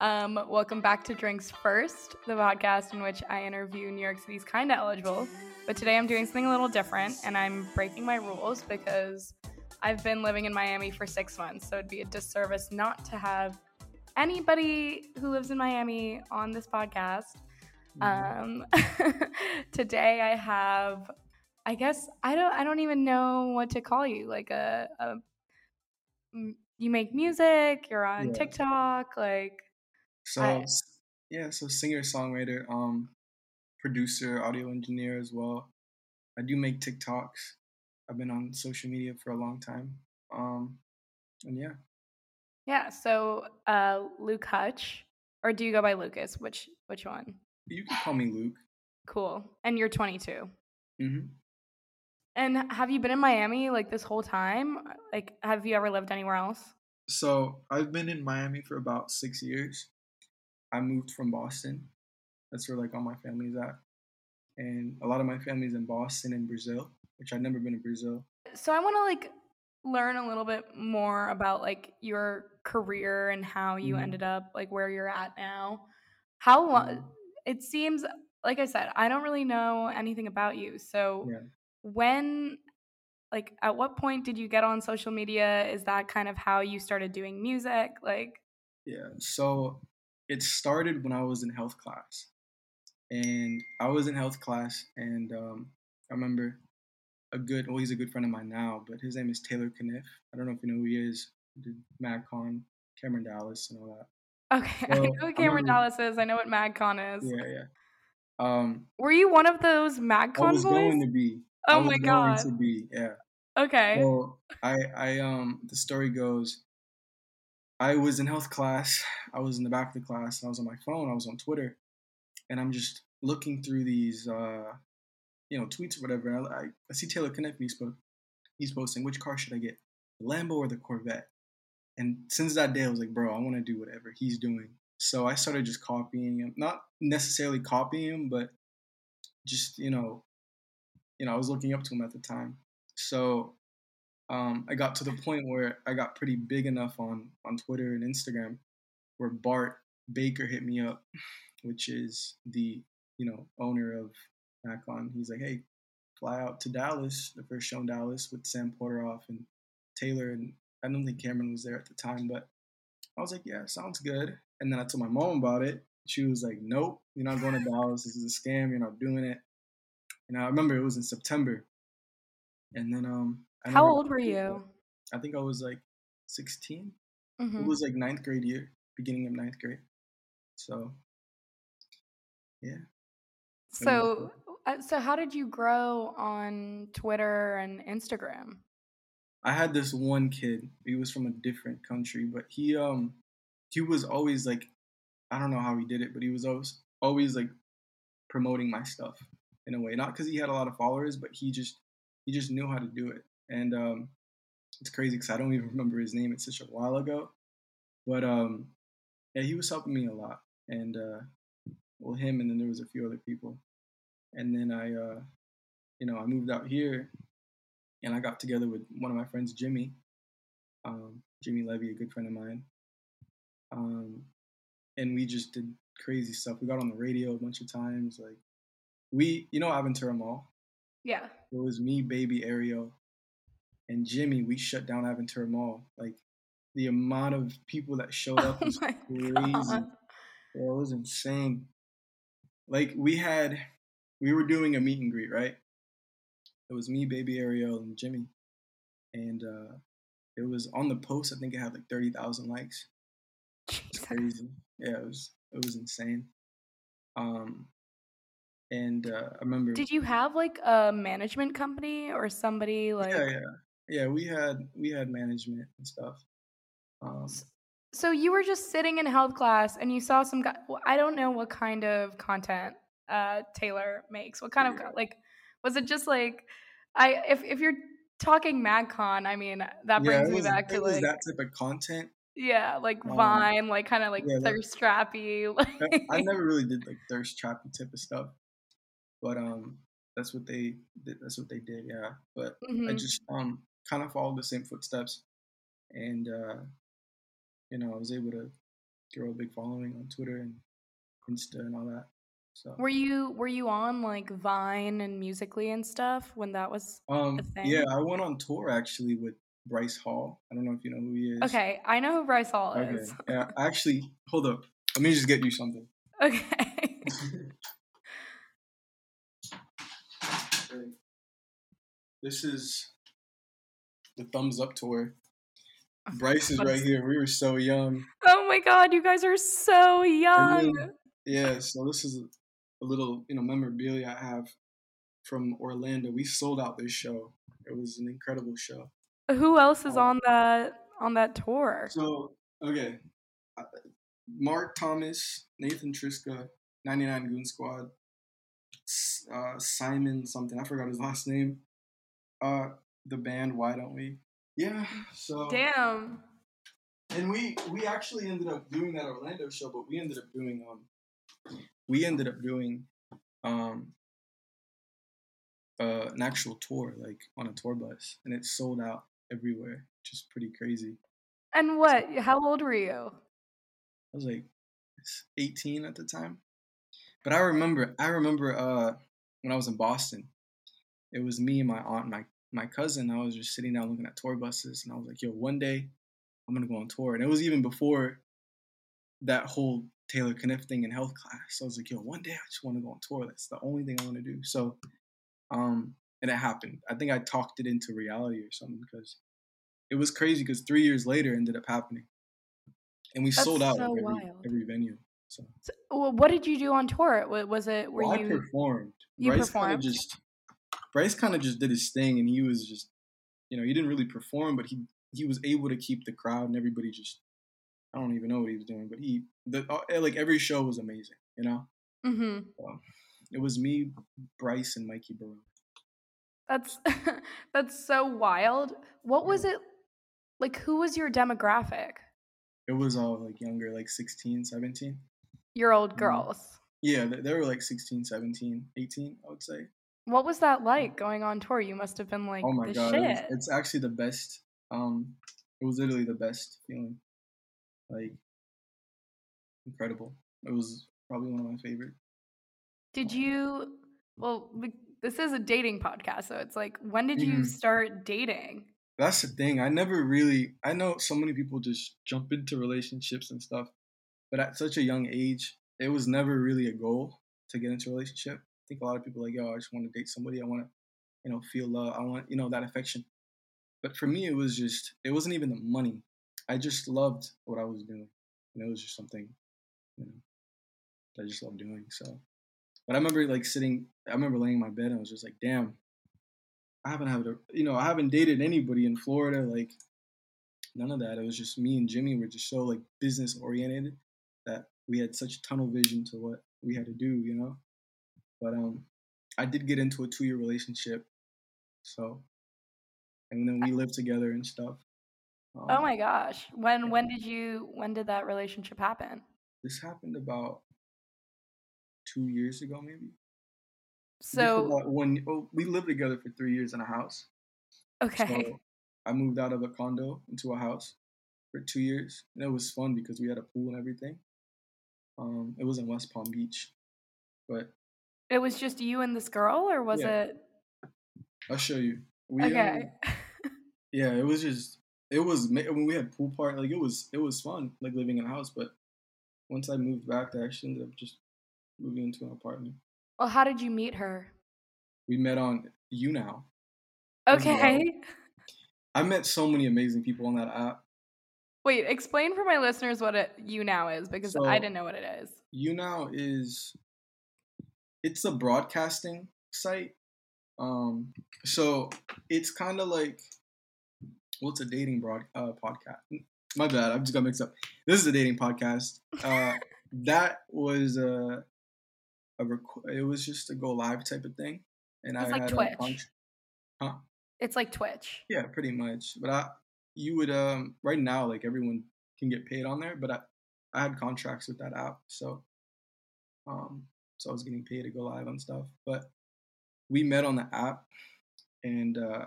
Um, welcome back to Drinks First, the podcast in which I interview New York City's kind of eligible. But today I'm doing something a little different and I'm breaking my rules because I've been living in Miami for six months. So it'd be a disservice not to have anybody who lives in Miami on this podcast. Um, today I have, I guess I don't, I don't even know what to call you. Like a, a you make music, you're on Yeah. TikTok, like So I- yeah, so singer songwriter, um, producer, audio engineer as well. I do make TikToks. I've been on social media for a long time. Um, and yeah, yeah. So uh, Luke Hutch, or do you go by Lucas? Which which one? you can call me Luke. Cool. And you're 22. Mm-hmm. And have you been in Miami like this whole time? Like, have you ever lived anywhere else? So I've been in Miami for about six years. I moved from Boston. That's where like all my family's at, and a lot of my family's in Boston and Brazil, which I've never been to Brazil. So I want to like learn a little bit more about like your career and how you Mhm. ended up like where you're at now. How long? Mhm. It seems like I said, I don't really know anything about you. So Yeah. when like at what point did you get on social media? Is that kind of how you started doing music? Like Yeah. So it started when I was in health class. And I was in health class and um, I remember a good well, he's a good friend of mine now, but his name is Taylor Caniff. I don't know if you know who he is. He did MagCon, Cameron Dallas and all that. okay, I know I what Cameron remember- Dallas is. I know what MagCon is. Yeah, yeah. Um Were you one of those I MagCon was boys? going to be. Oh I was my going god. to be, yeah. Okay. Well, I, I, um, the story goes, I was in health class. I was in the back of the class. And I was on my phone. I was on Twitter, and I'm just looking through these, uh, you know, tweets or whatever. And I, I, see Taylor Caniff. He's, he's posting, which car should I get, the Lambo or the Corvette? And since that day, I was like, bro, I want to do whatever he's doing. So I started just copying him, not necessarily copying him, but just you know, you know, I was looking up to him at the time. So um, I got to the point where I got pretty big enough on on Twitter and Instagram, where Bart Baker hit me up, which is the you know owner of MagCon. He's like, hey, fly out to Dallas, the first show in Dallas with Sam Pottorff and Taylor, and I don't think Cameron was there at the time, but I was like, yeah, sounds good. And then I told my mom about it. She was like, nope, you're not going to Dallas. This is a scam. You're not doing it. And I remember it was in September. And then um, How old were you? I think I was like 16. Mhm. It was like ninth grade year, beginning of ninth grade. So yeah. So, uh, so how did you grow on Twitter and Instagram? I had this one kid. He was from a different country, but he um he was always like I don't know how he did it, but he was always always like promoting my stuff in a way. Not because he had a lot of followers, but he just he just knew how to do it. And um it's crazy because I don't even remember his name. It's such a while ago. But um yeah, he was helping me a lot. And uh well him and then there was a few other people. And then I uh you know, I moved out here and I got together with one of my friends, Jimmy, um, Jimmy Levy, a good friend of mine, um, and we just did crazy stuff. We got on the radio a bunch of times. Like we, you know, Aventura Mall. Yeah. It was me, baby Ariel, and Jimmy. We shut down Aventura Mall. Like the amount of people that showed up Oh was crazy. God. It was insane. Like we had, we were doing a meet and greet, right? It was me, baby Ariel, and Jimmy, and uh, it was on the post. I think it had like thirty thousand likes. It's crazy. Yeah, it was it was insane. Um, and uh, I remember. Did you have like a management company or somebody like? yeah, yeah, yeah. We had we had management and stuff. Um, So you were just sitting in health class and you saw some guy. Well, I don't know what kind of content uh, Taylor makes. What kind of Yeah. co- like was it just like I if if you're talking MagCon, I mean that yeah, brings it me back it to was like that type of content. yeah, like um, Vine, like kind of like yeah, like- thirst trappy. I- Like, I never really did like thirst trappy type of stuff, but um, that's what they did. That's what they did. Yeah, but I Mhm. just um kind of followed the same footsteps, and uh, you know I was able to grow a big following on Twitter and Insta and all that. So Were you were you on like Vine and Musically and stuff when that was um a thing? yeah, I went on tour actually with Bryce Hall. I don't know if you know who he is. Okay, I know who Bryce Hall Okay. is. Yeah, actually, hold up. Let me just get you something. Okay. This is the thumbs up tour. Bryce is right here. We were so young. oh my god, you guys are so young. then- Yeah, so this is a little, you know, memorabilia I have from Orlando. We sold out this show. It was an incredible show. Who else is Oh. on that on that tour? So, okay. Mark Thomas, Nathan Triska, 99 Goon Squad, uh, Simon something. I forgot his last name. Uh, the band Why Don't We? Yeah, so Damn. and we we actually ended up doing that Orlando show, but we ended up doing um we ended up doing um uh, an actual tour, like on a tour bus, and it sold out everywhere, which is pretty crazy. And what? How old were you? I was like 18 at the time. But I remember I remember uh when I was in Boston, it was me and my aunt and my my cousin. I was just sitting down looking at tour buses and I was like, yo, one day I'm gonna go on tour. And it was even before that whole Taylor Caniff thing in health class. So I was like, yo, one day I just wanna go on tour. That's the only thing I wanna do. So um and it happened. I think I talked it into reality or something because it was crazy because three years later it ended up happening. And we That's sold out so every, every venue. So So, well, what did you do on tour? Wa- Was it were well, I you? performed. you Bryce kind of performed? just Bryce kind of just did his thing, and he was just, you know, he didn't really perform, but he he was able to keep the crowd and everybody just. I don't even know what he was doing, but he the uh, like every show was amazing. You know, hmm it was me, Bryce, and Mikey Barone. That's that's so wild. What was it like? Who was your demographic? It was all like younger, like 16, 17. Your old Mhm. girls. Yeah, they, they were like 16, 17, 18, I would say. What was that like going on tour? You must have been like oh my god, it was- it's actually the best. Um, it was literally the best feeling. Like incredible. It was probably one of my favorite. Did you? Well, this is a dating podcast, so it's like, when did you Mhm. start dating? That's the thing. I never really. I know so many people just jump into relationships and stuff, but at such a young age, it was never really a goal to get into a relationship. Think a lot of people like, yo, I just want to date somebody. I want to, you know, feel love. I want, you know, that affection. But for me, it was just. It wasn't even the money. I just loved what I was doing, and it was just something, you know, that I just loved doing. So, but I remember like sitting. I remember laying in my bed and I was just like, damn. I haven't had a, you know, I haven't dated anybody in Florida, like none of that. It was just me and Jimmy were just so like business oriented that we had such tunnel vision to what we had to do, you know. But um, I did get into a two year relationship, so, and then we lived together and stuff. Um, Oh my gosh. When when did you when did that relationship happen? This happened about two years ago, maybe. So when oh, we lived together for three years in a house. okay. So I moved out of a condo into a house for two years, and it was fun because we had a pool and everything. Um, it was in West Palm Beach, but It was just you and this girl, or was Yeah. it I'll show you. We, okay? um, yeah, it was just it was when we had pool party, like it was it was fun, like living in a house. But once I moved back, I actually ended up just moving into an apartment. well, how did you meet her? We met on YouNow. As well. Okay. I met so many amazing people on that app. Wait, explain for my listeners what it YouNow is because I didn't know what it is. YouNow is it's a broadcasting site. Um, so it's kind of like well, it's a dating broad uh, podcast. My bad, I just got mixed up. This is a dating podcast. Uh, that was a a rec- it was just a go live type of thing, and It's I like had Twitch. a contract. Huh? It's like Twitch. Yeah, pretty much. But I, you would um right now like everyone can get paid on there, but I, I had contracts with that app, so um so I was getting paid to go live on stuff. But we met on the app, and uh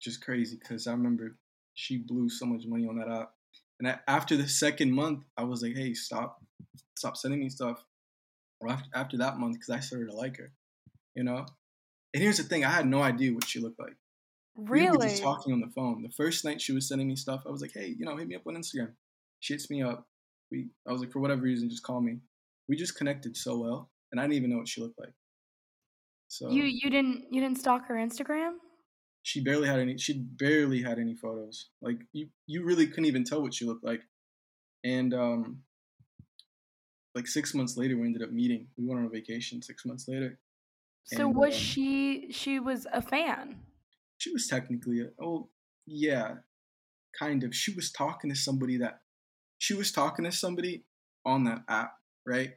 just crazy because I remember she blew so much money on that app. And a- after the second month, I was like, hey, stop, stop sending me stuff. Or after, after that month, because I started to like her, you know. And here's the thing: I had no idea what she looked like. We were Really? just talking on the phone. The first night she was sending me stuff, I was like, hey, you know, hit me up on Instagram. She hits me up. We, I was like, for whatever reason, just call me. We just connected so well, and I didn't even know what she looked like. So You you didn't you didn't stalk her Instagram? she barely had any. She barely had any photos. Like you, you really couldn't even tell what she looked like. And um, like six months later, we ended up meeting. We went on a vacation six months later. So And, was um, she she was a fan? she was technically a, oh yeah kind of she was talking to somebody that she was talking to somebody on that app right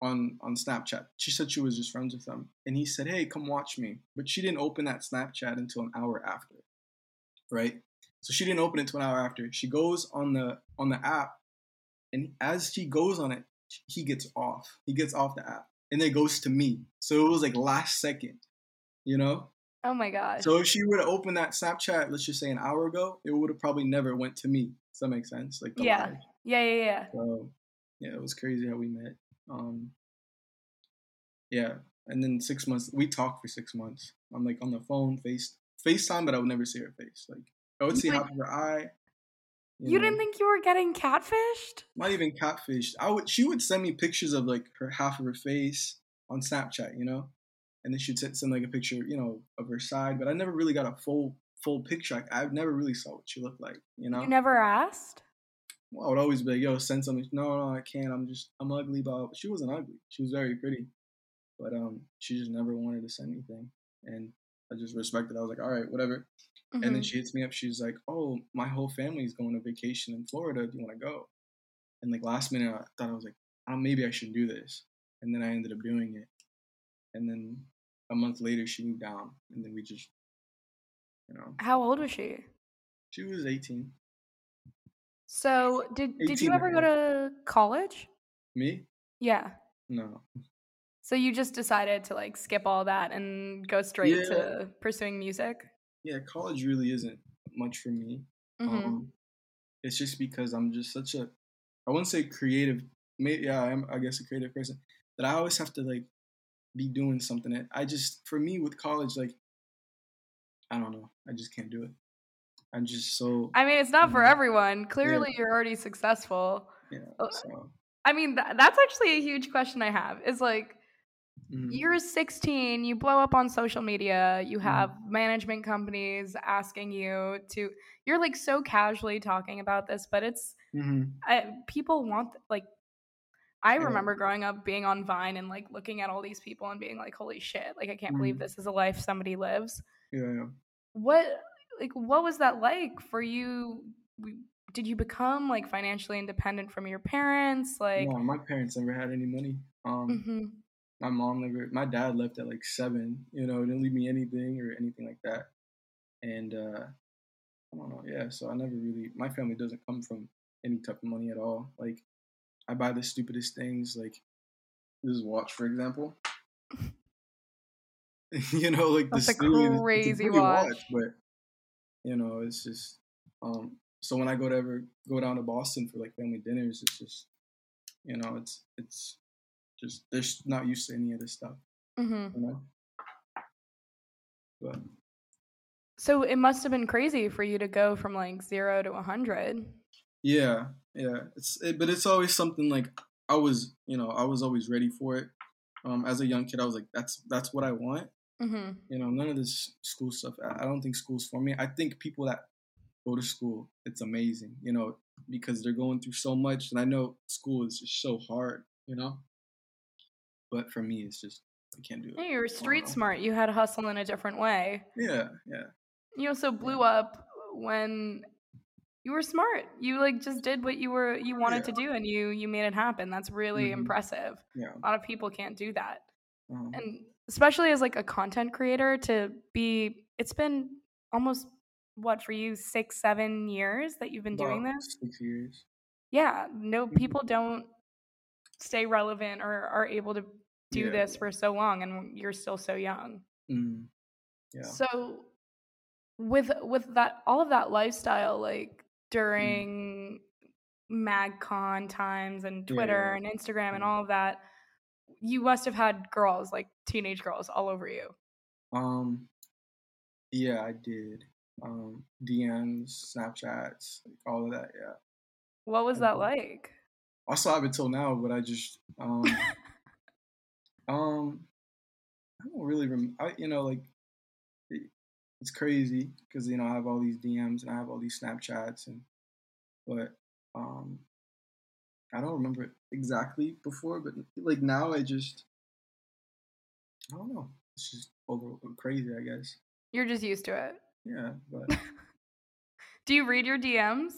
on on snapchat she said she was just friends with them and he said hey come watch me but she didn't open that snapchat until an hour after right so she didn't open it until an hour after she goes on the on the app and as she goes on it he gets off he gets off the app and then it goes to me so it was like last second you know Oh my gosh. so if she would have opened that Snapchat, let's just say an hour ago, it would have probably never went to me. Does that make sense? Like Yeah. live. yeah, yeah, yeah. So yeah, it was crazy how we met. Um, yeah, and then six months we talked for six months. I'm like on the phone, face FaceTime, but I would never see her face. Like I would see half of her eye. You know, didn't think you were getting catfished? not even catfished. I would she would send me pictures of like her half of her face on Snapchat, you know, and then she'd send, send like a picture, you know, of her side. But I never really got a full full picture. I, I never really saw what she looked like, you know. You never asked? I would always be like, "Yo, send something." No, no, I can't. I'm just I'm ugly, but she wasn't ugly. She was very pretty, but um, she just never wanted to send anything, and I just respected. I was like, "All right, whatever." And then Mhm. she hits me up. She's like, "Oh, my whole family's going to vacation in Florida. Do you want to go?" And like last minute, I thought I was like, "Oh, maybe I shouldn't do this." And then I ended up doing it. And then a month later, she moved down, and then we just, you know, How old was she? she was 18. So did did you ever go to college? Me? Yeah. No. So you just decided to like skip all that and go straight Yeah. to pursuing music? Yeah, college really isn't much for me. hmm Um, it's just because I'm just such a, I wouldn't say creative. May, yeah, I'm I guess a creative person, but I always have to like be doing something. I just, for me with college, like, I don't know, I just can't do it. I'm just so I mean, it's not for everyone. Clearly, you're already successful. yeah. uh, So I mean, th- that's actually a huge question I have. Is like, mhm. you're 16, you blow up on social media, you Mhm. have management companies asking you to, you're like so casually talking about this, but it's, Mhm. I, people want, like, I Yeah. remember growing up being on Vine and like looking at all these people and being like, holy shit, like, I can't believe Mhm. this is a life somebody lives. yeah, yeah. What, like, what was that like for you? Did you become like financially independent from your parents? Like, no, my parents never had any money. Um, mhm. my mom never my dad left at like seven you know didn't leave me anything or anything like that and uh i don't know yeah so i never really my family doesn't come from any type of money at all like i buy the stupidest things like this watch for example you know like That's a the it's crazy pretty watch. but you know it's just um so when i go to ever go down to boston for like family dinners it's just you know it's it's just they're not used to any of this stuff Mhm. you know. But So it must have been crazy for you to go from like zero to a hundred. yeah, yeah, it's it, but it's always something like I was, you know, I was always ready for it. Um, as a young kid, I was like, that's that's what I want. Mm-hmm. You know, none of this school stuff. I, don't think school's for me. I think people that go to school, it's amazing. You know, because they're going through so much, and I know school is just so hard. You know, but for me, it's just I can't do it. Yeah, you were street smart. You had hustle in a different way. Yeah, yeah, You also blew up when you were smart. You like just did what you were you wanted to do, and you you made it happen. That's really Mhm. impressive. yeah. A lot of people can't do that, Uh-huh. and especially as like a content creator to be. It's been almost what for you six seven years that you've been doing this. six years. yeah no Mhm. people don't stay relevant or are able to do Yeah, this for so long and you're still so young Mm. Yeah. so with with that all of that lifestyle like Mm. during MagCon times and Twitter yeah. and Instagram and all of that, you must have had girls, like teenage girls, all over you. Um, yeah, I did. Um, DMs, Snapchats, like all of that. Yeah. What was I that did. like? I still have it till now, but I just um um I don't really rem- I you know like it, it's crazy because you know I have all these DMs and I have all these Snapchats and but um I don't remember it exactly before, but like now I just I don't know. It's just over crazy, I guess. You're just used to it. Yeah, but Do you read your DMs?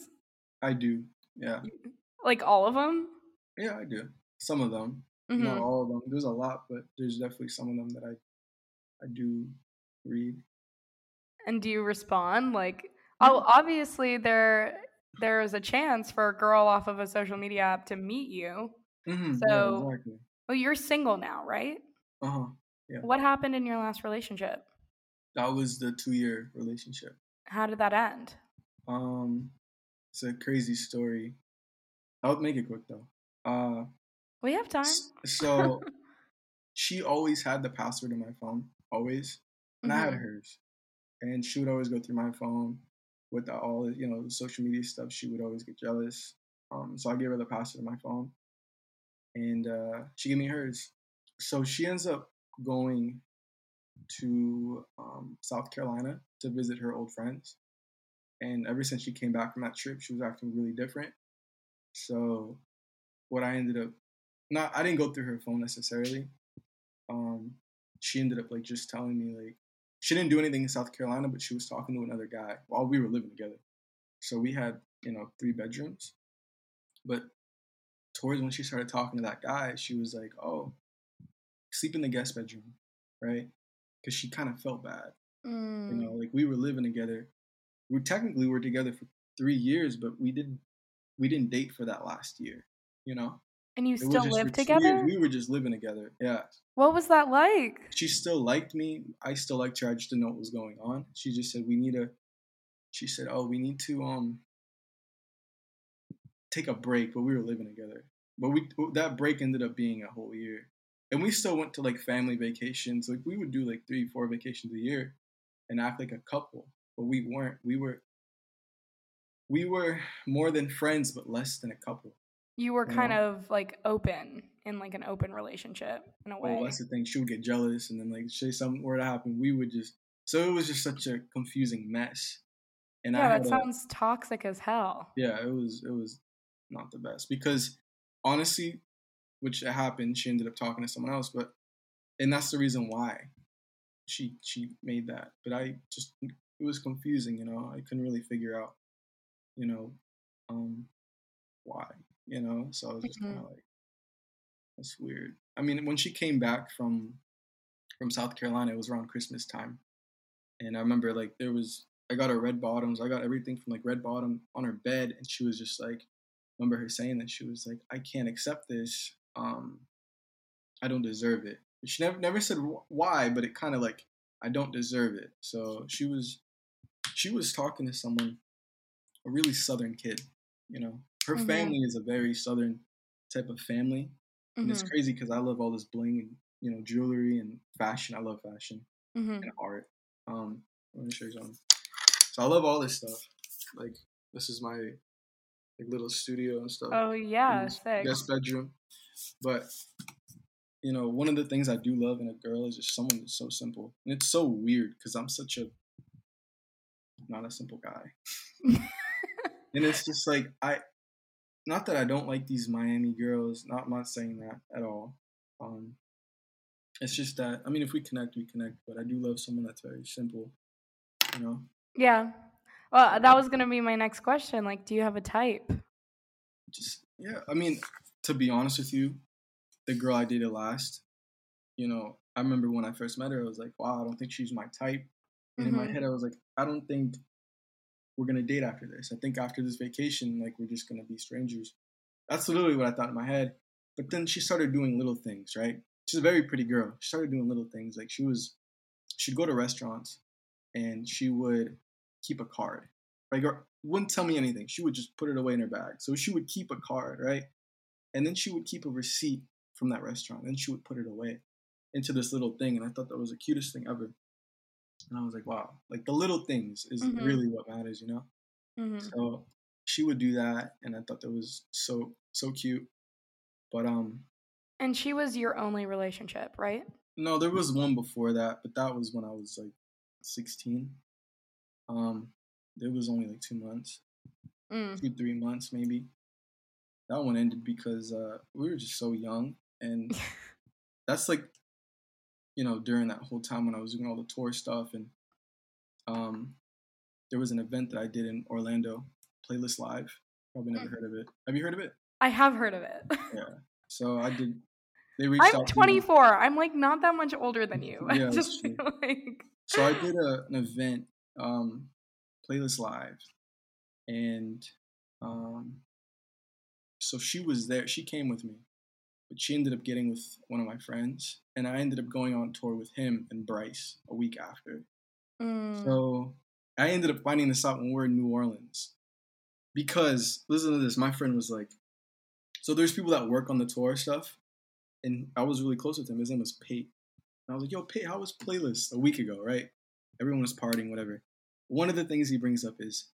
I do. Yeah, Like all of them? yeah, I do. Some of them, hmm not all of them. There's a lot, but there's definitely some of them that I I do read. And do you respond? Like, oh, obviously there there is a chance for a girl off of a social media app to meet you. Mm-hmm. So- yeah, exactly. Well, you're single now, right? Uh huh. Yeah. What happened in your last relationship? That was the two year relationship. How did that end? Um, it's a crazy story. I'll make it quick though. Uh, We have time. so she always had the password in my phone, always, and I had Mhm. hers. And she would always go through my phone with all you know the social media stuff. She would always get jealous. Um, so I gave her the password of my phone, and uh, she gave me hers. So she ends up going to um, South Carolina to visit her old friends. And ever since she came back from that trip, she was acting really different. So what I ended up not I didn't go through her phone necessarily. Um, she ended up like just telling me like she didn't do anything in South Carolina, but she was talking to another guy while we were living together. So we had you know three bedrooms, but towards when she started talking to that guy, she was like, "Oh, sleep in the guest bedroom, right?" Because she kind of felt bad. You Mm. know, like we were living together. We technically were together for three years, but we didn't we didn't date for that last year. You know, And you still live together? years. We were just living together. Yeah, What was that like? she still liked me. I still liked her. I just didn't know what was going on. She just said we need to. She said, "Oh, we need to um take a break," but we were living together. But we that break ended up being a whole year, and we still went to like family vacations. Like we would do like three, four vacations a year, and act like a couple. But we weren't. We were. We were more than friends, but less than a couple. You were You kind know? of like open in like an open relationship in a way. Oh, that's the thing. She would get jealous, and then like say something were to happen, we would just. So it was just such a confusing mess. And I yeah, that a- sounds toxic as hell. yeah, it was it was not the best because honestly, which happened, she ended up talking to someone else, but and that's the reason why she she made that. But I just it was confusing, you know. I couldn't really figure out, you know, um, why, you know. So I was just kind Mhm. of like, that's weird. I mean, when she came back from from South Carolina, it was around Christmas time, and I remember like there was I got her red bottoms. I got everything from like red bottom on her bed, and she was just like, remember her saying that she was like, I can't accept this. Um, I don't deserve it. She never never said wh- why, but it kind of like I don't deserve it. So she was she was talking to someone, a really southern kid. You know, her Mhm. family is a very southern type of family, and it's Mhm, crazy because I love all this bling and you know jewelry and fashion. I love fashion mhm. and art. Um, let me show you something. So I love all this stuff. Like this is my like little studio and stuff. Oh yeah, sick. guest bedroom. But you know, one of the things I do love in a girl is just someone that's so simple, and it's so weird because I'm such a not a simple guy, and it's just like I, not that I don't like these Miami girls. Not I'm not saying that at all. Um, it's just that I mean, if we connect, we connect. But I do love someone that's very simple. You know, yeah. Well, that was gonna be my next question. Like, do you have a type? just yeah. I mean, to be honest with you, the girl I dated last, you know, I remember when I first met her, I was like, wow, I don't think she's my type. And in my Mhm. head, I was like, I don't think we're gonna date after this. I think after this vacation, like we're just gonna be strangers. That's literally what I thought in my head. But then she started doing little things, right? She's a very pretty girl. She started doing little things. Like she was, she'd go to restaurants, and she would keep a card, like wouldn't tell me anything. She would just put it away in her bag. So she would keep a card, right? And then she would keep a receipt from that restaurant. And she would put it away into this little thing. And I thought that was the cutest thing ever. And I was like, wow, like the little things is mm-hmm. really what matters, you know? Mm-hmm. So she would do that. And I thought that was so, so cute. But, um, and she was your only relationship, right? No, there was one before that, but that was when I was like 16. Um, it was only like two months, mm. two three months maybe. That one ended because uh, we were just so young, and that's like, you know, during that whole time when I was doing all the tour stuff, and um, there was an event that I did in Orlando, Playlist Live. Probably never mm. heard of it. Have you heard of it? I have heard of it. yeah. So I did. They reached I'm 24. I'm like not that much older than you. Yeah, just like. So I did a, an event um, Playlist Live, and um, so she was there. She came with me, but she ended up getting with one of my friends, and I ended up going on tour with him and Bryce a week after. Mm. So I ended up finding this out when we were in New Orleans, because listen to this. My friend was like, so there's people that work on the tour stuff, and I was really close with him. His name was Pate. And I was like, yo, Pate, how was Playlist a week ago, right? Everyone was partying, whatever one of the things he brings up is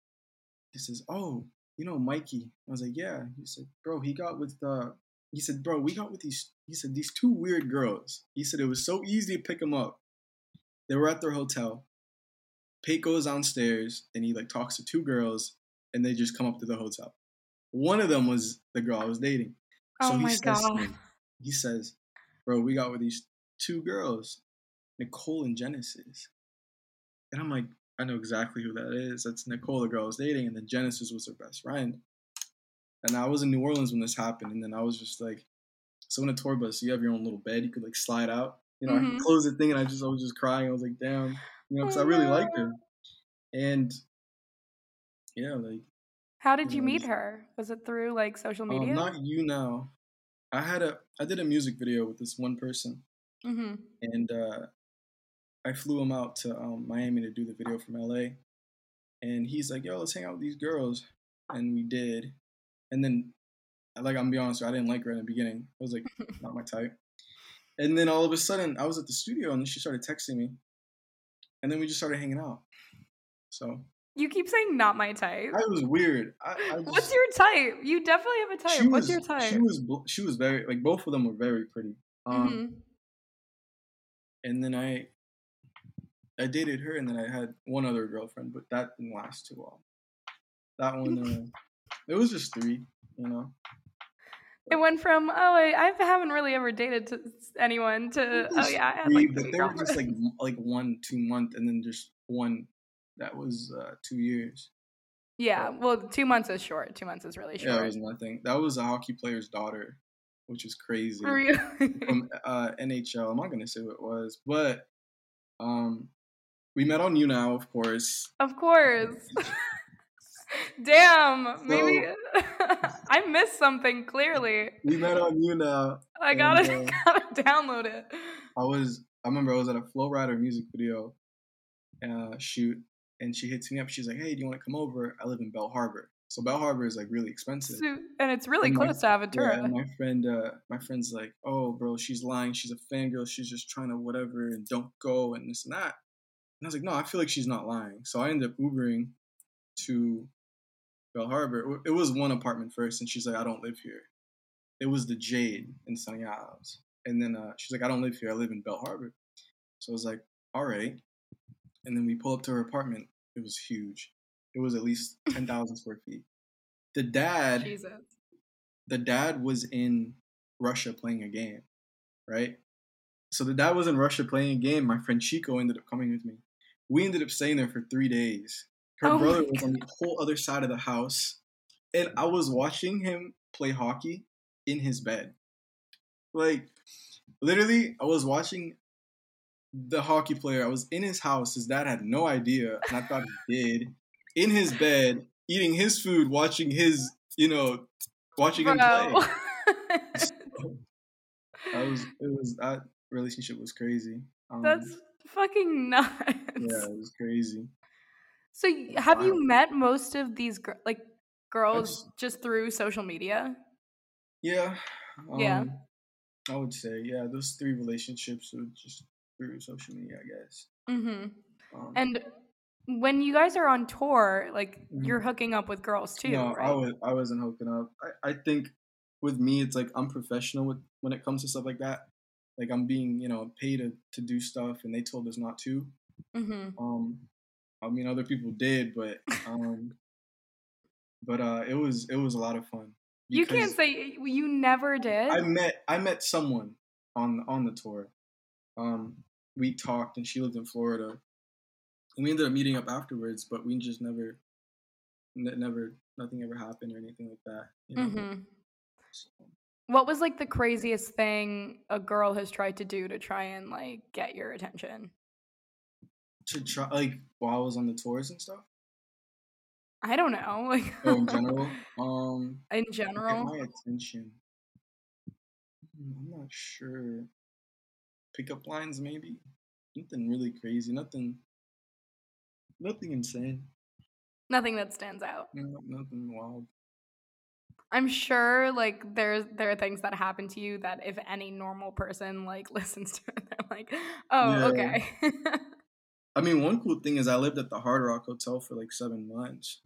he says, "Oh, you know Mikey." I was like, "Yeah." He said, "Bro, he got with uh." He said, "Bro, we got with these." He said, "These two weird girls." He said it was so easy to pick them up. They were at their hotel. Pate goes downstairs and he like talks to two girls, and they just come up to the hotel. One of them was the girl I was dating. So oh my he god! Me, he says, "Bro, we got with these two girls, Nicole and Genesis." And I'm like, I know exactly who that is. That's Nicole, the girl I was dating, and then Genesis was her best friend. And I was in New Orleans when this happened, and then I was just like, so in a tour bus, you have your own little bed, you could like slide out. You know, mm-hmm. I could close the thing, and I just I was just crying. I was like, damn, you know, because oh, I really no. liked her. And yeah, like. How did you, know, meet her? Was it through like social um, media? not YouNow. I had a I did a music video with this one person, mm-hmm. and uh, I flew him out to um, Miami to do the video from LA, and he's like, "Yo, let's hang out with these girls," and we did. And then, like, I'm gonna be honest, I didn't like her in the beginning. I was like, not my type. And then all of a sudden, I was at the studio, and then she started texting me, and then we just started hanging out. So you keep saying not my type. That was weird. I, I just, What's your type? You definitely have a type. What's was, your type? She was she was very like both of them were very pretty. Um, mm-hmm. And then I I dated her, and then I had one other girlfriend, but that didn't last too long. That one, uh, it was just three, you know. It went from oh I, I haven't really ever dated to anyone to oh yeah I had like but they were just like like one two month and then just one that was uh, two years. Yeah, so, well, two months is short. Two months is really short. Yeah, it was nothing. That was a hockey player's daughter, which is crazy. Really? From uh, NHL. I'm not gonna say what it was, but um, we met on YouNow, of course. Of course. Damn, so, maybe I missed something clearly. We met on YouNow. I gotta and, uh, gotta download it. I was I remember I was at a Flow Rider music video uh, shoot, and she hits me up. She's like, "Hey, do you want to come over? I live in Bal Harbour, so Bal Harbour is like really expensive, and it's really and close my, to Aventura." Yeah, and my friend, uh, my friend's like, "Oh, bro, she's lying. She's a fangirl. She's just trying to whatever, and don't go and this and that." And I was like, no, I feel like she's not lying. So I ended up Ubering to Bal Harbour. It was one apartment first, and she's like, I don't live here. It was the Jade in Sunny Isles. And then uh, she's like, I don't live here. I live in Bal Harbour. So I was like, all right. And then we pull up to her apartment. It was huge. It was at least 10,000 square feet. The dad, Jesus. the dad was in Russia playing a game, right? So the dad was in Russia playing a game. My friend Chico ended up coming with me we ended up staying there for three days. Her oh brother was on the whole other side of the house, and I was watching him play hockey in his bed. Like, literally, I was watching the hockey player. I was in his house. His dad had no idea, and I thought he did. In his bed, eating his food, watching his, you know, watching Bro. him play. I was it was that relationship was crazy. Um, That's fucking nuts. Yeah, it was crazy. So have you met most of these gir- like girls That's- just through social media? Yeah. Yeah. um, I would say, yeah, those three relationships were just through social media, I guess. Mm-hmm. Um, And when you guys are on tour, like Mhm. you're hooking up with girls too, no, right? I was I wasn't hooking up. I, I think with me, it's like I'm professional with when it comes to stuff like that. Like I'm being, you know, paid to, to do stuff, and they told us not to. mm-hmm. Um, I mean, other people did, but um, but uh, it was it was a lot of fun. You can't say you never did. I met I met someone on on the tour. Um, we talked, and she lived in Florida, and we ended up meeting up afterwards. But we just never, ne- never, nothing ever happened or anything like that. You know? mm-hmm. So, What was like the craziest thing a girl has tried to do to try and like get your attention? To try like while I was on the tours and stuff. I don't know. Like Oh, in general, um, in general. my attention. Hmm, I'm not sure. Pickup lines, maybe. Nothing really crazy. Nothing. Nothing insane. Nothing that stands out. No- Nothing wild. I'm sure like there's there are things that happen to you that if any normal person like listens to it, they're like, oh, Yeah. okay. I mean, one cool thing is I lived at the Hard Rock Hotel for like seven months.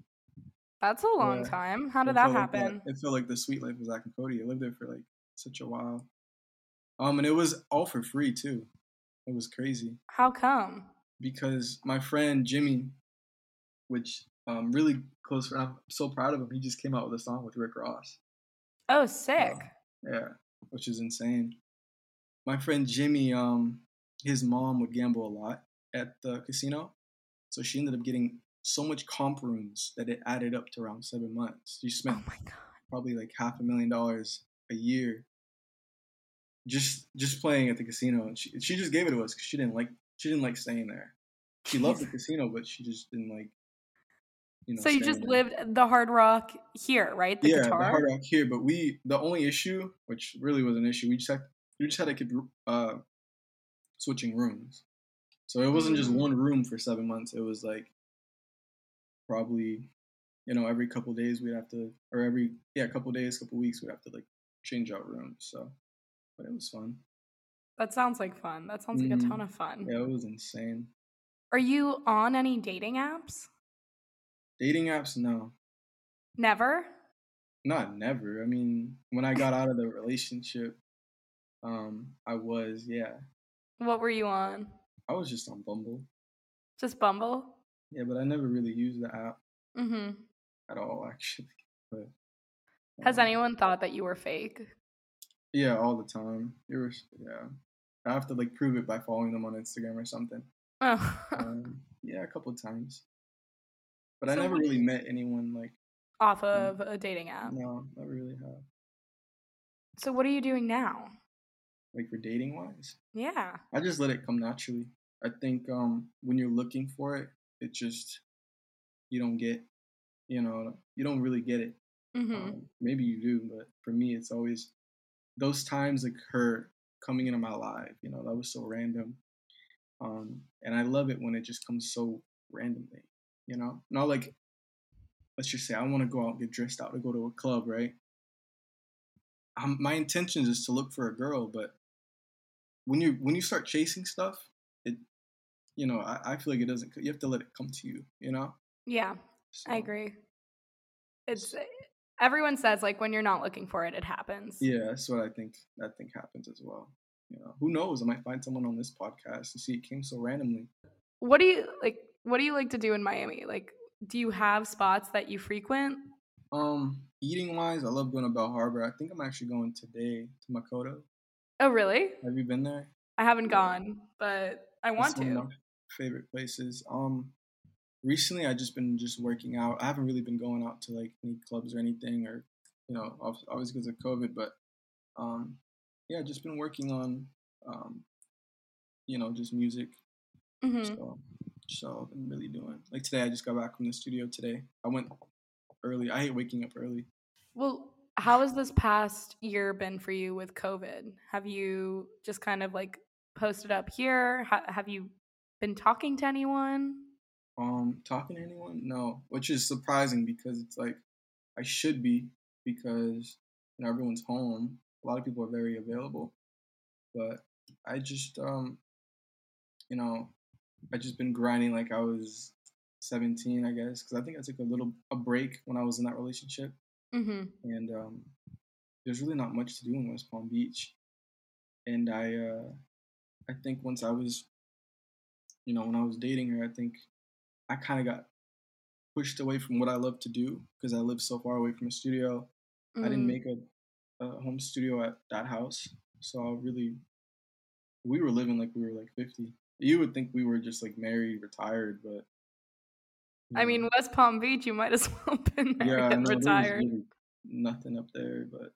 That's a long Yeah. time. How did It that felt like happen? it felt like the Suite Life of Zack and Cody. I lived there for like such a while. Um, and it was all for free too. It was crazy How come? because my friend Jimmy, which um really close friend, I'm so proud of him. He just came out with a song with Rick Ross. Oh, sick. Yeah, which is insane. My friend Jimmy, um, his mom would gamble a lot at the casino, so she ended up getting so much comp rooms that it added up to around seven months. She spent Oh my god. probably like half a million dollars a year just just playing at the casino and she, she just gave it to us because she didn't like she didn't like staying there she loved the casino but she just didn't like you know So you just there. lived the hard rock here, right? The yeah guitar. the hard rock here but we the only issue which really was an issue we just had we just had to keep uh switching rooms so it wasn't just Mm. one room for seven months it was like probably you know every couple days we'd have to or every yeah couple days couple weeks we'd have to like change out rooms so but it was fun That sounds like fun. That sounds like a Mhm. ton of fun. yeah it was insane Are you on any dating apps? dating apps no Never. not never i mean when i got out of the relationship um i was yeah What were you on? I was just on bumble Just Bumble? yeah but i never really used the app Mm-hmm. at all actually but Has um, anyone thought that you were fake? yeah all the time it was yeah i have to like prove it by following them on instagram or something Oh. um, yeah a couple times but i never really met anyone like Off of a dating app. no never really have So what are you doing now? Like for dating wise Yeah. I just let it come naturally. I think um, when you're looking for it, it just you don't get, you know, you don't really get it. Mm-hmm. Um, maybe you do, but for me, it's always those times occur coming into my life. You know, that was so random, um, and I love it when it just comes so randomly. You know, not like let's just say I want to go out and get dressed out to go to a club, right? Um, my intentions is to look for a girl, but when you when you start chasing stuff, it you know I, I feel like it doesn't. You have to let it come to you. You know. Yeah, So, I agree. It's everyone says like when you're not looking for it, it happens. Yeah, that's what I think. I think happens as well. You know, who knows? I might find someone on this podcast and see it came so randomly. What do you like? What do you like to do in Miami? Like, do you have spots that you frequent? Um, eating wise, I love going to Bal Harbour. I think I'm actually going today to Makoto. Oh, really? Have you been there? I haven't gone, but I want It's one of to. favorite places. Um, recently I just been just working out. I haven't really been going out to like any clubs or anything, or you know, ob- obviously because of COVID. But um, yeah, just been working on um, you know, just music. Mm-hmm. So, so I've been really doing. Like today, I just got back from the studio today. I went early. I hate waking up early. Well, how has this past year been for you with COVID? Have you just kind of like posted up here? Ha- have you been talking to anyone? Um, talking to anyone? No, which is surprising because it's like I should be because you know everyone's home. A lot of people are very available, but I just um, you know, I just been grinding like I was 17, I guess, because I think I took a little a break when I was in that relationship, Mm-hmm. and um, there's really not much to do in West Palm Beach, and I uh, I think once I was, you know, when I was dating her, I think I kind of got pushed away from what I love to do because I live so far away from a studio. I didn't Mm. make a, a home studio at that house, so I really we were living like we were like 50. You would think we were just like married, retired, but I mean, West Palm Beach, you might as well been Yeah, married I and. There retired. really nothing up there, but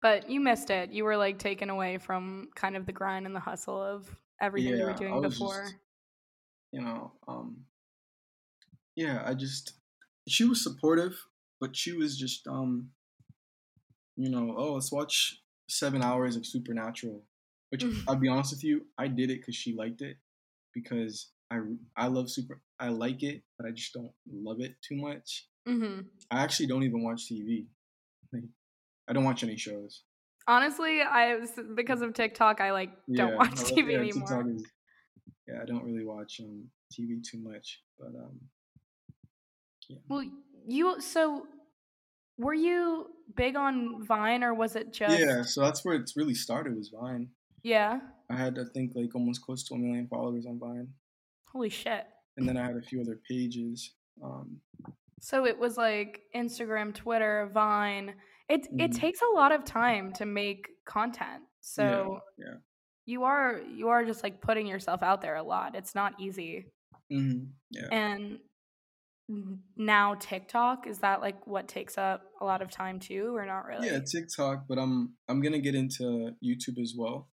But you missed it. You were like taken away from kind of the grind and the hustle of everything you were yeah, doing before. just, you know, um, yeah, I just, she was supportive, but she was just, um, you know, oh, let's watch seven hours of Supernatural. Which I'll be honest with you, I did it because she liked it, because I I love super, I like it, but I just don't love it too much. hmm I actually don't even watch TV. Like, I don't watch any shows. Honestly, I because of TikTok, I like don't watch love- TV yeah, anymore. TikTok is- yeah, I don't really watch um, TV too much, but um, Well, you so were you big on Vine or was it just yeah. So that's where it's really started was Vine. Yeah. I had I think like almost close to a million followers on Vine, Holy shit. and then I had a few other pages. Um, So it was like Instagram, Twitter, Vine. It it Mhm. takes a lot of time to make content. So yeah. you are you are just like putting yourself out there a lot. It's not easy. Mm-hmm. yeah, And now TikTok is that like what takes up a lot of time too or not really? yeah, TikTok. But I'm I'm gonna get into YouTube as well.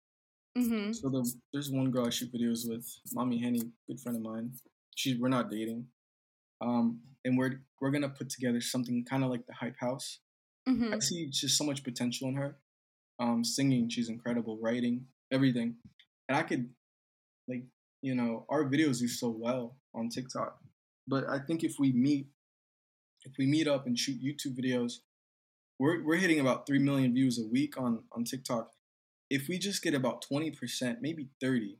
Mhm. So the, there's one girl I shoot videos with, Mommy Henny, good friend of mine. She we're not dating, um, and we're we're gonna put together something kind of like the Hype House. I Mhm. see just so much potential in her. Um, singing, she's incredible. Writing, everything, and I could, like, you know, our videos do so well on TikTok. But I think if we meet, if we meet up and shoot YouTube videos, we're we're hitting about three million views a week on on TikTok. If we just get about twenty percent, maybe thirty,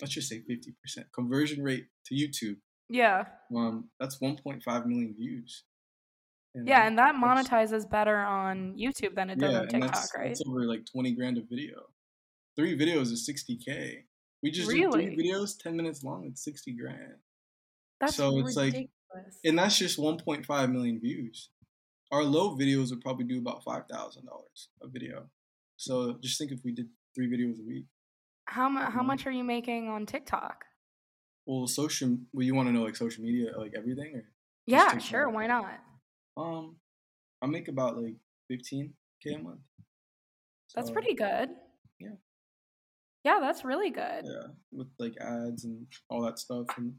let's just say fifty percent conversion rate to YouTube, Yeah. um, that's one point five million views. you Yeah, and that monetizes better on YouTube than it does on and TikTok, that's, right? That's over like twenty grand a video. Three videos is sixty k. We just do Really? three videos, ten minutes long. It's sixty grand, That's so it's like- and that's just one point five million views. Our low videos would probably do about five thousand dollars a video. So just think if we did three videos a week. how mu- how Mhm. much are you making on TikTok? Well, social. Well, you want to know like social media, like everything, or Yeah, sure, why not? um, I make about like fifteen k a month. That's pretty good. yeah. Yeah, that's really good. Yeah, with like ads and all that stuff and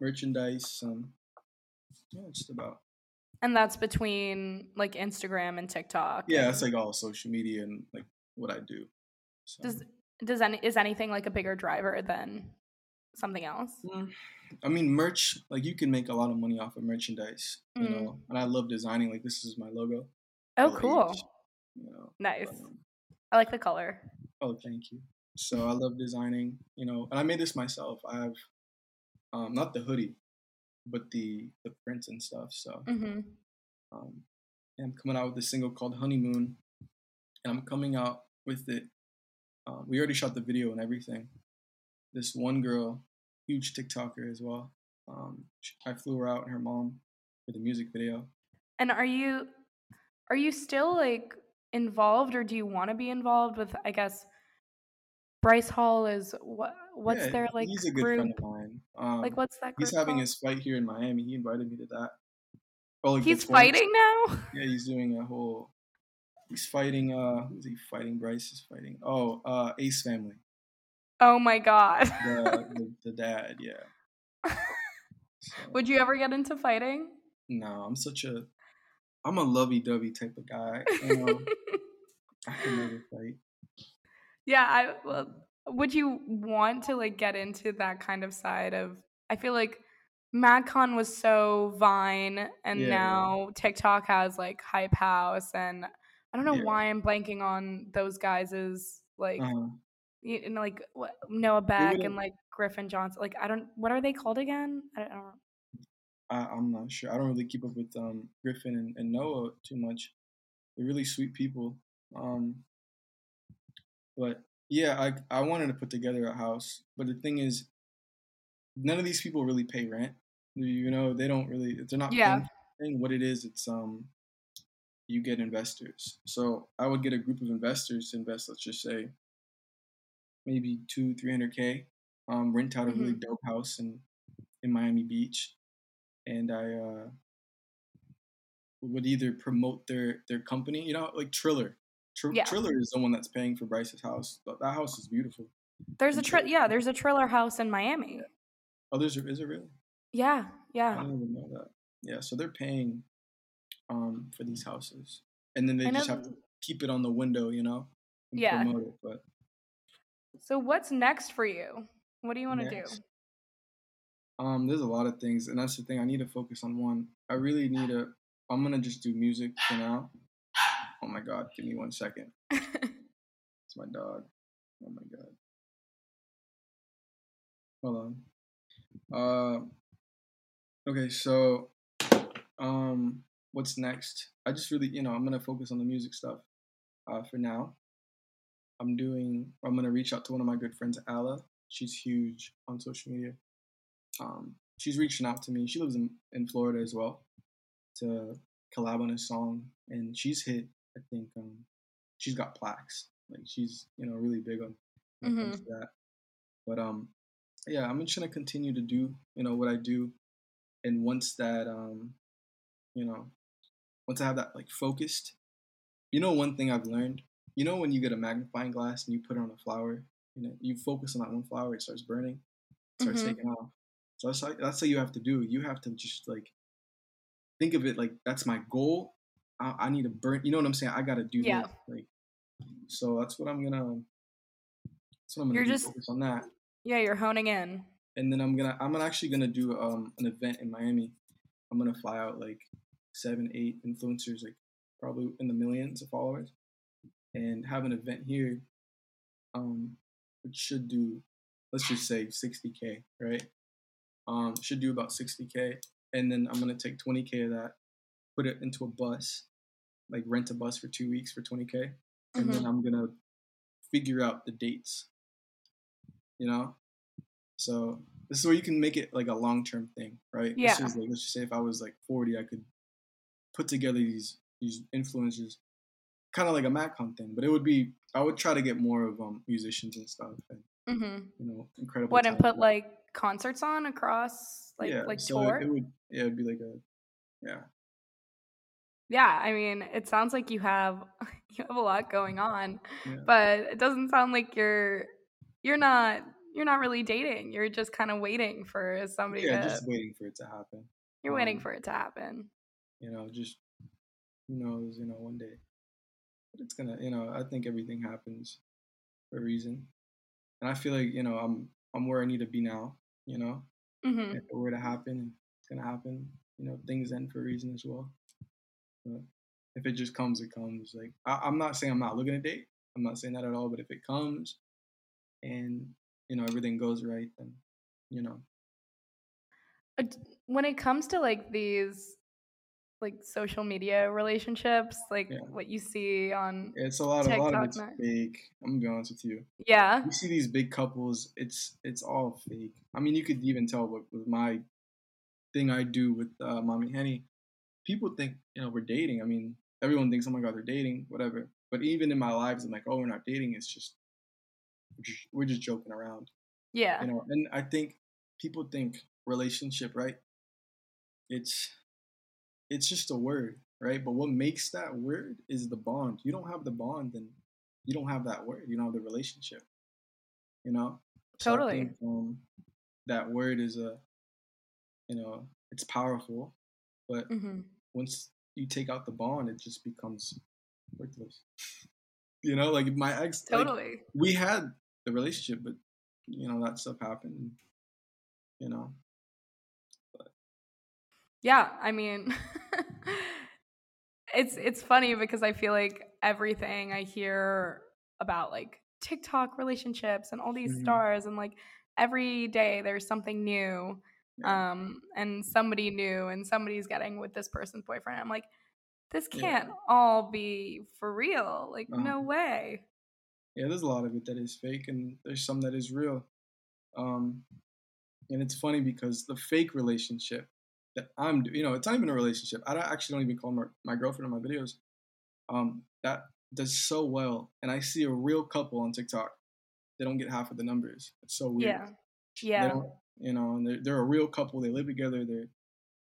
merchandise. Um, yeah, just about. And that's between like Instagram and TikTok. Yeah, and it's like all social media and like what I do. So. does does any is anything like a bigger driver than something else? Mm, I mean, merch. Like you can make a lot of money off of merchandise. You Mm. know, and I love designing. Like this is my logo. Oh, cool. You know. Nice. um, I like the color. Oh, thank you. So I love designing, you know, and I made this myself. I have um, not the hoodie, but the the prints and stuff. So hmm um, I'm coming out with a single called Honeymoon, and I'm coming out with it. Um, we already shot the video and everything. This one girl, huge TikToker as well. Um, sh- I flew her out and her mom for the music video. And are you are you still like involved or do you want to be involved with I guess Bryce Hall is what what's Yeah, their like he's a good group? friend of mine. Um, like what's that group he's having called? his fight here in Miami. He invited me to that. Oh, like He's fighting now? Yeah, he's doing a whole. He's fighting. Uh, who's he fighting? Bryce is fighting. Oh, uh, Ace Family. Oh my god. The the, the dad. Yeah. So, Would you ever get into fighting? no, I'm such a. I'm a lovey-dovey type of guy. You know, I can never fight. yeah, I well, would you want to like get into that kind of side of I feel like MagCon was so Vine, and Yeah. now TikTok has like Hype House, and I don't know Yeah. why I'm blanking on those guys' like, Uh-huh. you know, like what, Noah Beck and like Griffin Johnson. Like I don't, what are they called again? I don't, I don't I, I'm not sure. I don't really keep up with um, Griffin and, and Noah too much. They're really sweet people. Um, but yeah, I I wanted to put together a house, but the thing is, none of these people really pay rent. You know, they don't really. They're not Yeah. paying, paying what it is. It's um, you get investors. So I would get a group of investors to invest. Let's just say maybe two, three hundred k. Um, rent out a really dope house in in Miami Beach, and I uh, would either promote their their company. You know, like Triller. Tr- Yeah. Triller is the one that's paying for Bryce's house. That that house is beautiful. There's a tri- yeah, there's a Triller house in Miami. Oh, there's a, is it really? Yeah, yeah. I yeah. didn't even know that. Yeah, so they're paying um for these houses, and then they just have to keep it on the window, you know, Yeah. it. But So what's next for you? What do you want to do? Um, there's a lot of things, and that's the thing. I need to focus on one. I really need to. I'm gonna just do music for now. Oh my god, give me one second. It's my dog. Oh my god. Hold on. Uh, okay, so um, what's next? I just really, you know, I'm gonna focus on the music stuff uh, for now. I'm doing. I'm gonna reach out to one of my good friends, Ala. She's huge on social media. Um, she's reaching out to me. She lives in in Florida as well to collab on a song, and she's hit. I think um, she's got plaques. Like she's you know really big on when it comes to that. But um, yeah, I'm just gonna continue to do you know what I do, and once that um, you know, once I have that like focused, you know, one thing I've learned, you know, when you get a magnifying glass and you put it on a flower, you know, you focus on that one flower, it starts burning, it starts Mhm. taking off. So that's that's how you have to do. You have to just like think of it like that's my goal. I, I need to burn. You know what I'm saying? I got to do Yeah. this. Like, so that's what I'm gonna. That's what I'm gonna You're do, just- focus on that yeah, you're honing in. and then I'm gonna I'm actually gonna do um an event in Miami. I'm gonna fly out like seven, eight influencers, like probably in the millions of followers, and have an event here. Um, which should do, let's just say 60k, right? Um, should do about 60k, and then I'm gonna take 20k of that, put it into a bus, like rent a bus for two weeks for 20k, and then Mhm. I'm gonna figure out the dates. You know, so this is where you can make it like a long term thing, right? This Yeah. is like let's just say if I was like 40, I could put together these these influencers, kind of like a MagCon thing, but it would be I would try to get more of um musicians and stuff, and hmm you know, incredible. What and put like concerts on across like yeah, like so it- tour? It, would yeah, it'd be like a yeah. yeah, I mean, it sounds like you have you have a lot going on, Yeah. but it doesn't sound like you're you're not you're not really dating. You're just kind of waiting for somebody Yeah, to just waiting for it to happen. you're waiting um, for it to happen. You know, just who knows, you know, one day. But it's gonna, you know, I think everything happens for a reason. And I feel like, you know, I'm I'm where I need to be now, you know. hmm If it were to happen, it's gonna happen. You know, things end for a reason as well. But if it just comes, it comes. Like I, I'm not saying I'm not looking to date. I'm not saying that at all. But if it comes, and you know everything goes right, then you know, When it comes to like these like social media relationships, like Yeah. what you see on it's a lot. Of, a lot of it's fake. I'm gonna be honest with you. yeah, You see these big couples. It's it's all fake. I mean, you could even tell with, with my thing I do with uh, Mommy Henny. People think you know we're dating. I mean, everyone thinks, oh my god, they're dating, whatever. But even in my lives, I'm like, oh, we're not dating. It's just, we're just joking around. yeah, you know and i think people think relationship right it's it's just a word right but what makes that word is the bond you don't have the bond then you don't have that word you don't have the relationship you know So Totally. think, um, that word is a you know it's powerful but hmm once you take out the bond it just becomes worthless you know like my ex like, totally. we had the relationship, but you know that stuff happened. You know, Yeah, I mean, it's it's funny because I feel like everything I hear about like TikTok relationships and all these Mhm. stars and like every day there's something new um and somebody new and somebody's getting with this person's boyfriend. I'm like this can't all be for real. Like no Uh-huh. way. Yeah, there's a lot of it that is fake, and there's some that is real. Um, and it's funny because the fake relationship that I'm, you know, it's not even a relationship. I don't, actually don't even call my, my girlfriend in my videos. Um, that does so well, and I see a real couple on TikTok. They don't get half of the numbers. It's so weird. Yeah. Yeah. you know, and they're, they're a real couple. They live together. They're,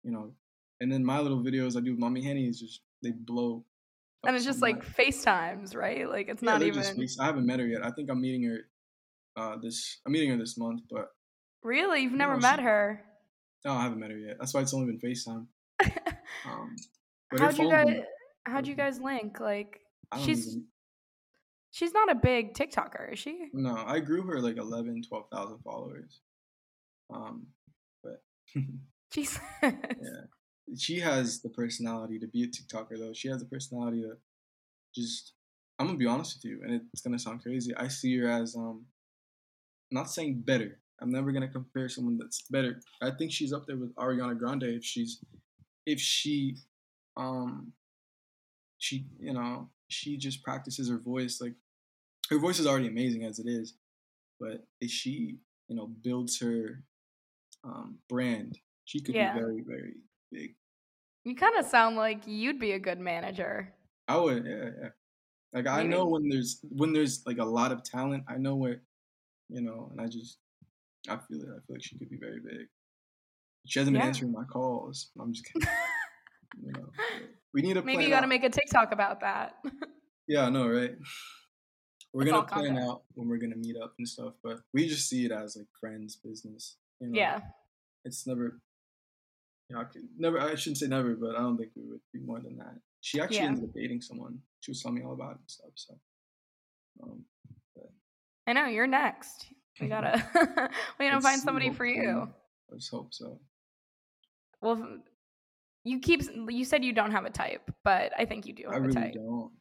you know, and then my little videos I do with Mommy Henny is just they blow. And it's just like. FaceTimes, right? Like it's Yeah, not even face- I haven't met her yet. I think I'm meeting her uh, this. I'm meeting her this month, but Really? You've never she- met her. No, I haven't met her yet. That's why it's only been FaceTime. Um, but how'd you guys been- how'd you guys link? Like she's even, she's not a big TikToker, is she? no, I grew her like 11, 12,000 followers. Um, but Jesus. yeah, she has the personality to be a TikToker though. She has the personality to just. I'm gonna be honest with you, and it's gonna sound crazy. I see her as um, I'm not saying better. I'm never gonna compare someone that's better. I think she's up there with Ariana Grande if she's, if she, um, she you know she just practices her voice like, her voice is already amazing as it is, but if she you know builds her, um, brand, she could Yeah. be very very big. You kind of sound like you'd be a good manager. I would, yeah, yeah. Like I know when there's when there's like a lot of talent, I know where, you know, and I just, I feel it. I feel like she could be very big. She hasn't been Yeah. answering my calls. I'm just kidding. you know, we need to Maybe you got to make a TikTok about that. Yeah, I know, right? We're It's gonna plan content. out when we're gonna meet up and stuff, but we just see it as like friends, business. You know? yeah. it's never. You know, I could, never. I shouldn't say never, but I don't think we would be more than that. She actually Yeah. ended up dating someone. She was telling me all about it and stuff. So, um, I know you're next. We gotta we gotta let's find somebody for you. Let's hope so. Well, you keep you said you don't have a type, but I think you do I have a really type. don't.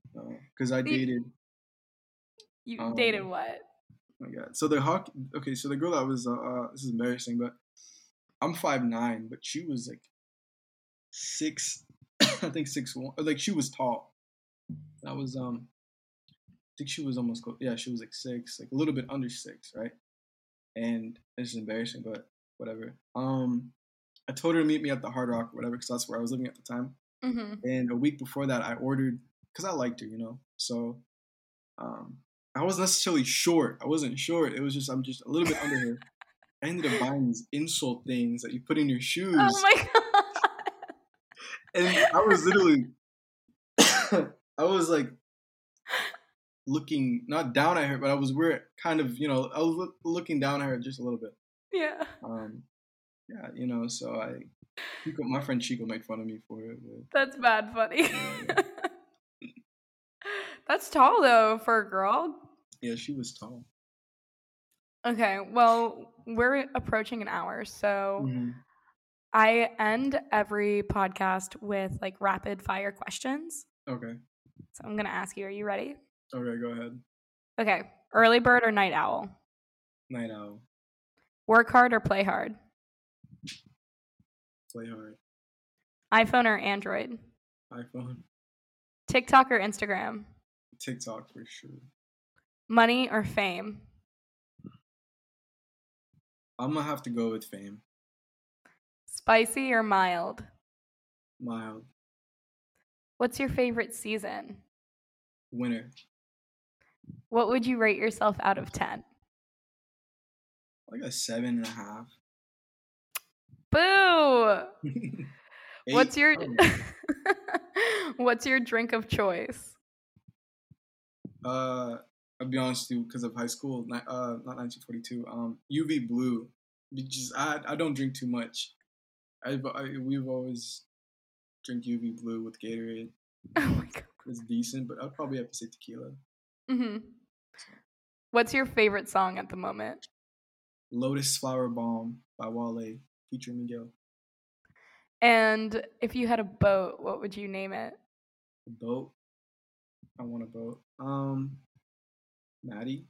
Because I dated. You Um, dated what? Oh my God. So the hockey. Okay, so the girl that was. Uh, uh, this is embarrassing, but I'm five nine, but she was like six. I think six one. Like she was tall. That was um. I think she was almost close. Yeah, she was like six, like a little bit under six, right? And it's just embarrassing, but whatever. Um, I told her to meet me at the Hard Rock, or whatever, because that's where I was living at the time. hmm And a week before that, I ordered because I liked her, you know. So um, I wasn't necessarily short. I wasn't short. It was just I'm just a little bit under her. I ended up buying these insole things that you put in your shoes, Oh my god! and I was literally, I was like looking not down at her, but I was weird, kind of, you know, I was look, looking down at her just a little bit. yeah. Um, yeah, you know, so I, Chico, my friend Chico made fun of me for it. That's bad funny. Yeah. That's tall though for a girl. yeah, she was tall. Okay, well, we're approaching an hour, so Mhm. I end every podcast with like rapid fire questions. Okay. So I'm gonna ask you, are you ready? Okay, go ahead. Okay, early bird or night owl? Night owl. Work hard or play hard? Play hard. iPhone or Android? iPhone. TikTok or Instagram? TikTok for sure. Money or fame? I'm gonna have to go with fame. Spicy or mild? Mild. What's your favorite season? Winner. What would you rate yourself out of 10? Like a seven and a half. Boo! What's your. What's your drink of choice? Uh, I'll be honest with you, because of high school, uh, not 1942. Um, UV blue. Because I I don't drink too much. I, I we've always drink UV blue with Gatorade. Oh my god. It's decent, but I'd probably have to say tequila. Hmm What's your favorite song at the moment? Lotus Flower Bomb by Wale featuring Miguel. And if you had a boat, what would you name it? A boat. I want a boat. Um, Maddie.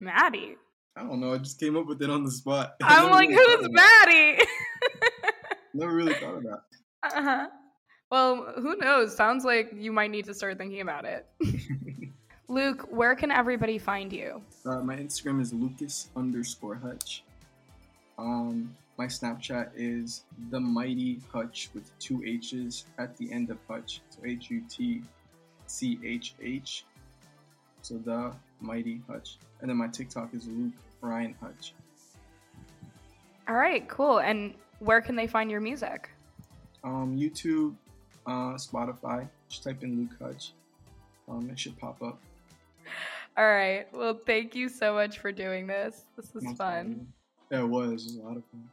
Maddie. I don't know. I just came up with it on the spot. I'm like, really who's Maddie? Never really thought that. uh huh. Well, who knows? Sounds like you might need to start thinking about it. Luke, where can everybody find you? Uh, my Instagram is Lucas underscore Hutch. Um, my Snapchat is the Mighty Hutch with two H's at the end of Hutch. So H U T C H H. So the Mighty Hutch. And then my TikTok is Luke Ryan Hutch. All right, cool. And where can they find your music? Um, YouTube, uh, Spotify. Just type in Luke Hutch. Um, it should pop up. All right. Well, thank you so much for doing this. This was fun. Yeah, it was. It was a lot of fun.